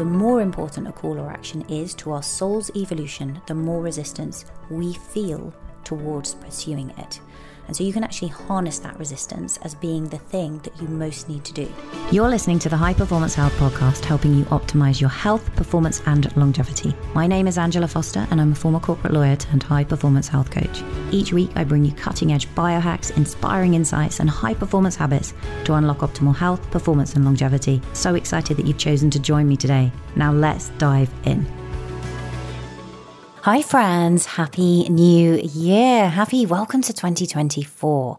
the more important a call or action is to our soul's evolution, the more resistance we feel towards pursuing it. And so you can actually harness that resistance as being the thing that you most need to do. You're listening to the High Performance Health Podcast, helping you optimize your health, performance, and longevity. My name is Angela Foster, and I'm a former corporate lawyer turned high performance health coach. Each week, I bring you cutting edge biohacks, inspiring insights, and high performance habits to unlock optimal health, performance, and longevity. So excited that you've chosen to join me today. Now, let's dive in. Hi, friends. Happy New Year. Happy welcome to 2024.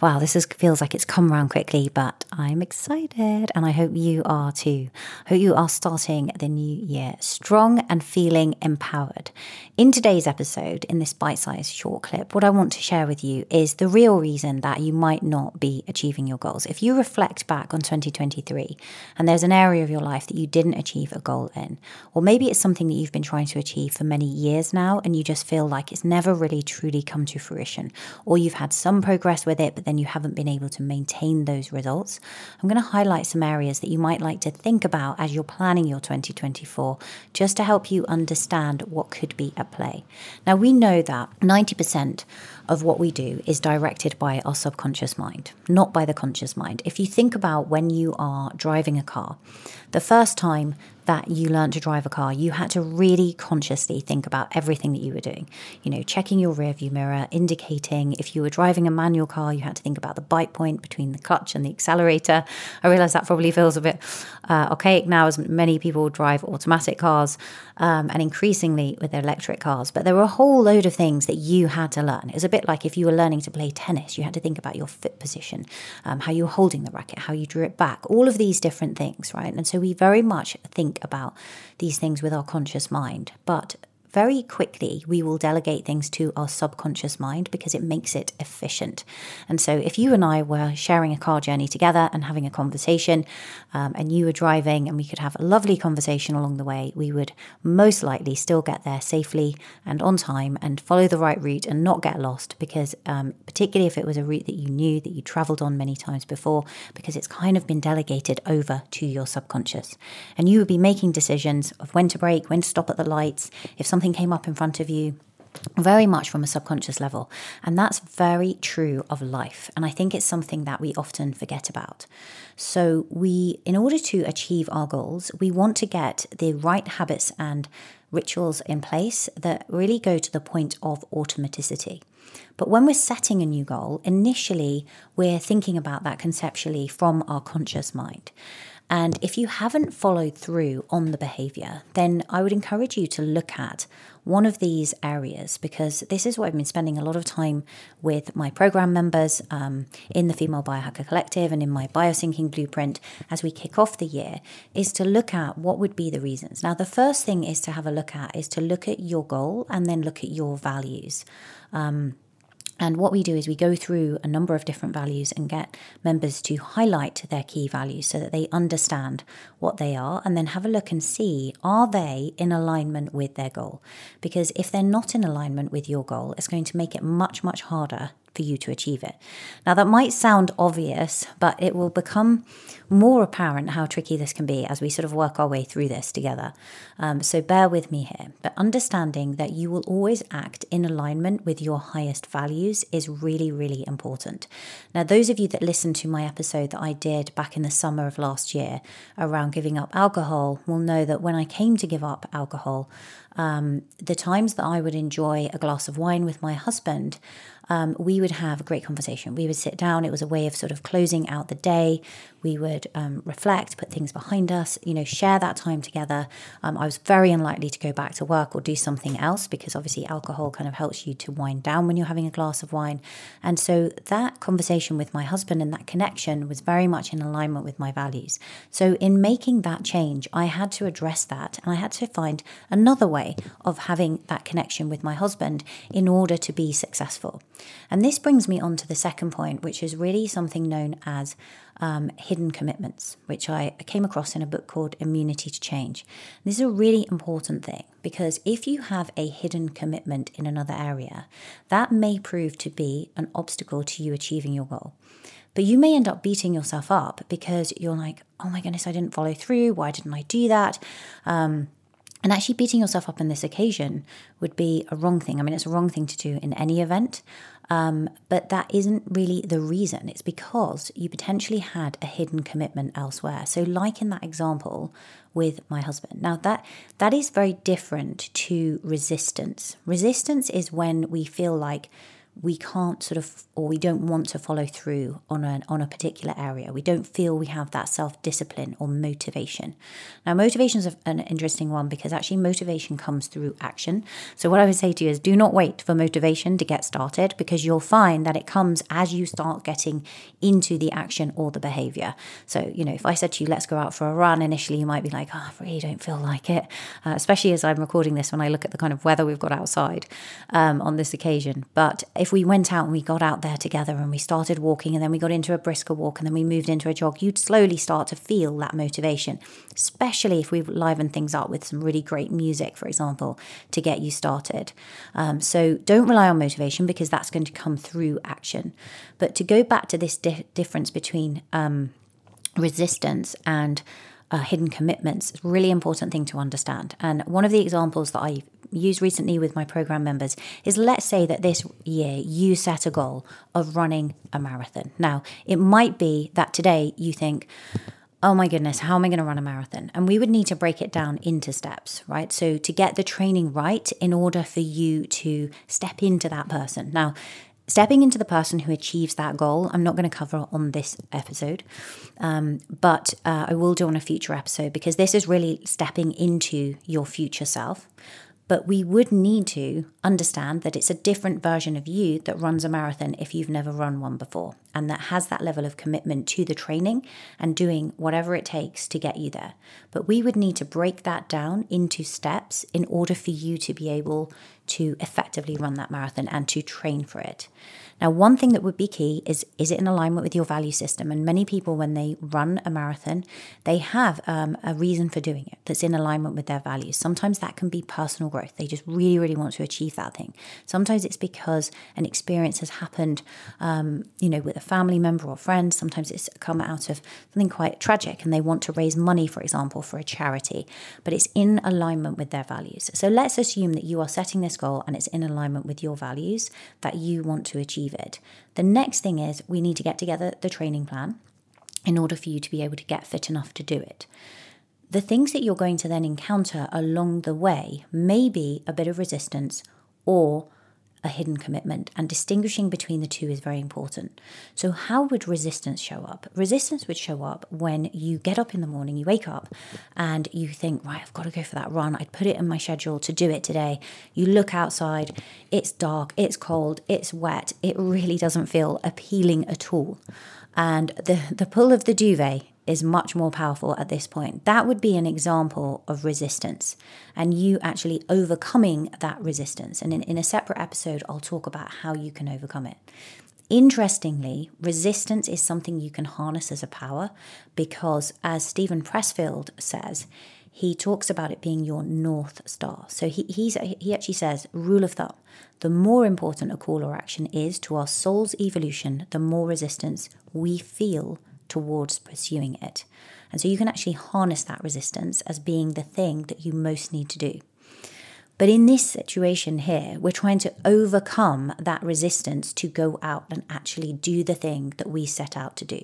Wow, this is, feels like it's come around quickly, but I'm excited and I hope you are too. I hope you are starting the new year strong and feeling empowered. In today's episode, in this bite sized short clip, what I want to share with you is the real reason that you might not be achieving your goals. If you reflect back on 2023 and there's an area of your life that you didn't achieve a goal in, or maybe it's something that you've been trying to achieve for many years now and you just feel like it's never really truly come to fruition, or you've had some progress with it, but then you haven't been able to maintain those results, I'm going to highlight some areas that you might like to think about as you're planning your 2024, just to help you understand what could be at play. Now, we know that 90% of what we do is directed by our subconscious mind, not by the conscious mind. If you think about when you are driving a car, the first time that you learned to drive a car, you had to really consciously think about everything that you were doing. You know, checking your rearview mirror, indicating if you were driving a manual car, you had to think about the bite point between the clutch and the accelerator. I realize that probably feels a bit uh, archaic now, as many people drive automatic cars um, and increasingly with their electric cars. But there were a whole load of things that you had to learn. It was a bit like if you were learning to play tennis, you had to think about your foot position, um, how you were holding the racket, how you drew it back, all of these different things, right? And so we very much think about these things with our conscious mind. But very quickly we will delegate things to our subconscious mind because it makes it efficient. And so, if you and I were sharing a car journey together and having a conversation, um, and you were driving, and we could have a lovely conversation along the way, we would most likely still get there safely and on time and follow the right route and not get lost because, um, particularly if it was a route that you knew that you traveled on many times before, because it's kind of been delegated over to your subconscious. And you would be making decisions of when to brake, when to stop at the lights, if something something came up in front of you, very much from a subconscious level. And that's very true of life. And I think it's something that we often forget about. So, we, in order to achieve our goals, we want to get the right habits and rituals in place that really go to the point of automaticity. But when we're setting a new goal, initially we're thinking about that conceptually from our conscious mind. And if you haven't followed through on the behavior, then I would encourage you to look at one of these areas because this is what I've been spending a lot of time with my program members um, in the Female Biohacker Collective and in my Biosyncing Blueprint as we kick off the year is to look at what would be the reasons. Now, the first thing is to have a look at is to look at your goal and then look at your values. Um, and what we do is we go through a number of different values and get members to highlight their key values so that they understand what they are and then have a look and see are they in alignment with their goal? Because if they're not in alignment with your goal, it's going to make it much, much harder for you to achieve it. Now, that might sound obvious, but it will become more apparent how tricky this can be as we sort of work our way through this together. Um, so, bear with me here. But understanding that you will always act in alignment with your highest values is really, really important. Now, those of you that listened to my episode that I did back in the summer of last year around giving up alcohol will know that when I came to give up alcohol, um, the times that I would enjoy a glass of wine with my husband, um, we would have a great conversation. We would sit down. It was a way of sort of closing out the day. We would um, reflect, put things behind us, you know, share that time together. Um, I was very unlikely to go back to work or do something else because obviously alcohol kind of helps you to wind down when you're having a glass of wine. And so that conversation with my husband and that connection was very much in alignment with my values. So in making that change, I had to address that and I had to find another way of having that connection with my husband in order to be successful. And this brings me on to the second point, which is really something known as um, hidden commitments, which I came across in a book called Immunity to Change. This is a really important thing because if you have a hidden commitment in another area, that may prove to be an obstacle to you achieving your goal. But you may end up beating yourself up because you're like, oh my goodness, I didn't follow through. Why didn't I do that? Um, and actually, beating yourself up on this occasion would be a wrong thing. I mean, it's a wrong thing to do in any event, um, but that isn't really the reason. It's because you potentially had a hidden commitment elsewhere. So, like in that example with my husband. Now, that that is very different to resistance. Resistance is when we feel like we can't sort of or we don't want to follow through on a, on a particular area. We don't feel we have that self discipline or motivation. Now, motivation is an interesting one because actually motivation comes through action. So, what I would say to you is do not wait for motivation to get started because you'll find that it comes as you start getting into the action or the behavior. So, you know, if I said to you, let's go out for a run, initially you might be like, oh, I really don't feel like it, uh, especially as I'm recording this when I look at the kind of weather we've got outside um, on this occasion. But if we went out and we got out there together and we started walking and then we got into a brisker walk and then we moved into a jog, you'd slowly start to feel that motivation, especially if we liven things up with some really great music, for example, to get you started. Um, so don't rely on motivation because that's going to come through action. But to go back to this di- difference between um, resistance and uh, hidden commitments is a really important thing to understand. And one of the examples that I used recently with my program members is let's say that this year you set a goal of running a marathon. Now, it might be that today you think, oh my goodness, how am I going to run a marathon? And we would need to break it down into steps, right? So to get the training right in order for you to step into that person. Now, stepping into the person who achieves that goal, I'm not going to cover on this episode, um, but uh, I will do on a future episode because this is really stepping into your future self. But we would need to understand that it's a different version of you that runs a marathon if you've never run one before, and that has that level of commitment to the training and doing whatever it takes to get you there. But we would need to break that down into steps in order for you to be able to effectively run that marathon and to train for it. Now, one thing that would be key is is it in alignment with your value system? And many people, when they run a marathon, they have um, a reason for doing it that's in alignment with their values. Sometimes that can be personal growth. They just really, really want to achieve that thing. Sometimes it's because an experience has happened, um, you know, with a family member or friend. Sometimes it's come out of something quite tragic and they want to raise money, for example, for a charity, but it's in alignment with their values. So let's assume that you are setting this goal and it's in alignment with your values that you want to achieve it. The next thing is we need to get together the training plan in order for you to be able to get fit enough to do it. The things that you're going to then encounter along the way may be a bit of resistance or a hidden commitment, and distinguishing between the two is very important. So, how would resistance show up? Resistance would show up when you get up in the morning, you wake up, and you think, right, I've got to go for that run. I'd put it in my schedule to do it today. You look outside, it's dark, it's cold, it's wet, it really doesn't feel appealing at all. And the, the pull of the duvet is much more powerful at this point. That would be an example of resistance and you actually overcoming that resistance. And in, in a separate episode, I'll talk about how you can overcome it. Interestingly, resistance is something you can harness as a power because, as Steven Pressfield says, he talks about it being your north star. So he, he actually says, rule of thumb, the more important a call or action is to our soul's evolution, the more resistance we feel towards pursuing it. And so you can actually harness that resistance as being the thing that you most need to do. But in this situation here, we're trying to overcome that resistance to go out and actually do the thing that we set out to do.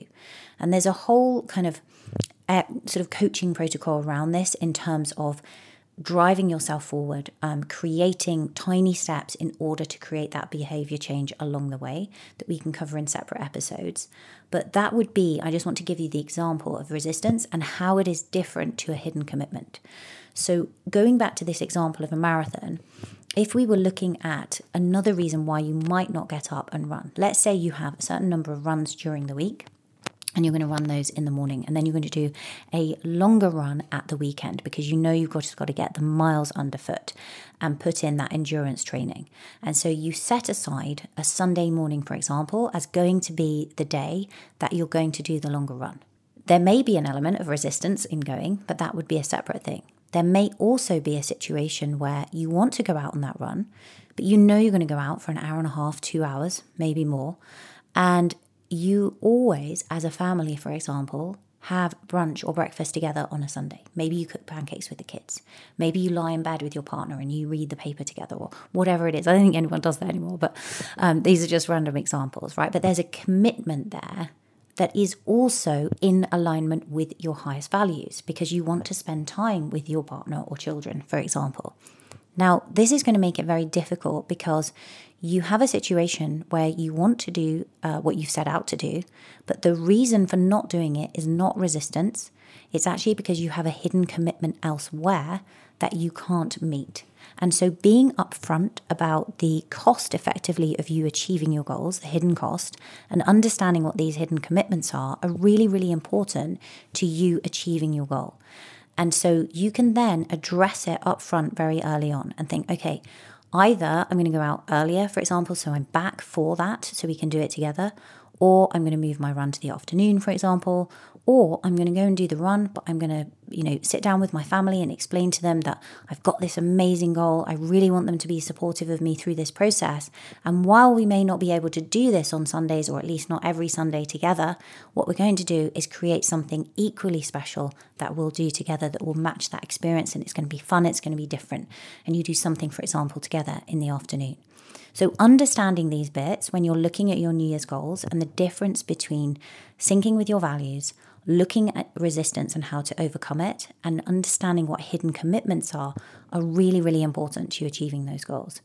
And there's a whole kind of uh, sort of coaching protocol around this in terms of driving yourself forward, um, creating tiny steps in order to create that behavior change along the way that we can cover in separate episodes. But that would be, I just want to give you the example of resistance and how it is different to a hidden commitment. So, going back to this example of a marathon, if we were looking at another reason why you might not get up and run, let's say you have a certain number of runs during the week and you're going to run those in the morning. And then you're going to do a longer run at the weekend because you know you've got, just got to get the miles underfoot and put in that endurance training. And so you set aside a sunday morning for example as going to be the day that you're going to do the longer run. There may be an element of resistance in going but that would be a separate thing. There may also be a situation where you want to go out on that run but you know you're going to go out for an hour and a half two hours maybe more. And you always, as a family, for example, have brunch or breakfast together on a Sunday. Maybe you cook pancakes with the kids. Maybe you lie in bed with your partner and you read the paper together or whatever it is. I don't think anyone does that anymore, but um, these are just random examples, right? But there's a commitment there that is also in alignment with your highest values because you want to spend time with your partner or children, for example. Now, this is going to make it very difficult because you have a situation where you want to do uh, what you've set out to do, but the reason for not doing it is not resistance. It's actually because you have a hidden commitment elsewhere that you can't meet. And so, being upfront about the cost effectively of you achieving your goals, the hidden cost, and understanding what these hidden commitments are, are really, really important to you achieving your goal. And so, you can then address it up front very early on and think, okay, Either I'm going to go out earlier, for example, so I'm back for that, so we can do it together, or I'm going to move my run to the afternoon, for example, or I'm going to go and do the run, but I'm going to, you know, sit down with my family and explain to them that I've got this amazing goal. I really want them to be supportive of me through this process. And while we may not be able to do this on Sundays, or at least not every Sunday together, what we're going to do is create something equally special that we'll do together that will match that experience. And it's going to be fun, it's going to be different. And you do something, for example, together in the afternoon. So, understanding these bits when you're looking at your New Year's goals and the difference between syncing with your values, looking at resistance and how to overcome it, and understanding what hidden commitments are, are really, really important to achieving those goals.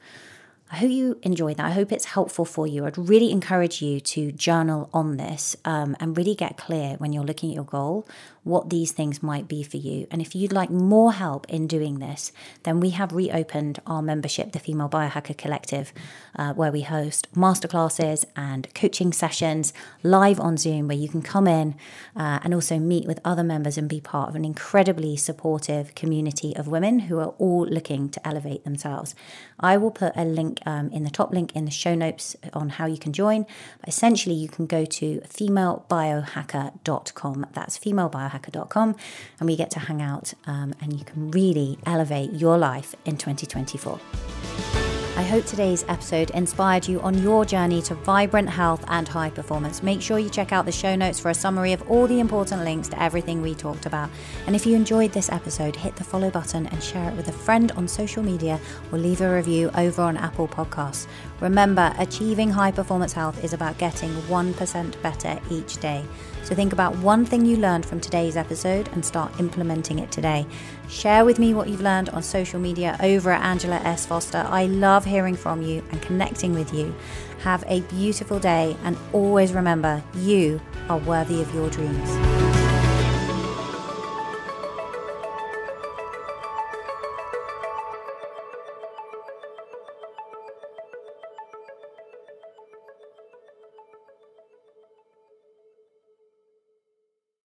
I hope you enjoyed that. I hope it's helpful for you. I'd really encourage you to journal on this um, and really get clear when you're looking at your goal what these things might be for you. And if you'd like more help in doing this, then we have reopened our membership, the Female Biohacker Collective, uh, where we host masterclasses and coaching sessions live on Zoom, where you can come in uh, and also meet with other members and be part of an incredibly supportive community of women who are all looking to elevate themselves. I will put a link um, in the top link in the show notes on how you can join. But essentially, you can go to femalebiohacker.com. That's femalebiohacker.com, and we get to hang out um, and you can really elevate your life in 2024. I hope today's episode inspired you on your journey to vibrant health and high performance. Make sure you check out the show notes for a summary of all the important links to everything we talked about. And if you enjoyed this episode, hit the follow button and share it with a friend on social media or leave a review over on Apple Podcasts. Remember, achieving high performance health is about getting 1% better each day. So think about one thing you learned from today's episode and start implementing it today. Share with me what you've learned on social media over at Angela S. Foster. I love hearing from you and connecting with you. Have a beautiful day and always remember you are worthy of your dreams.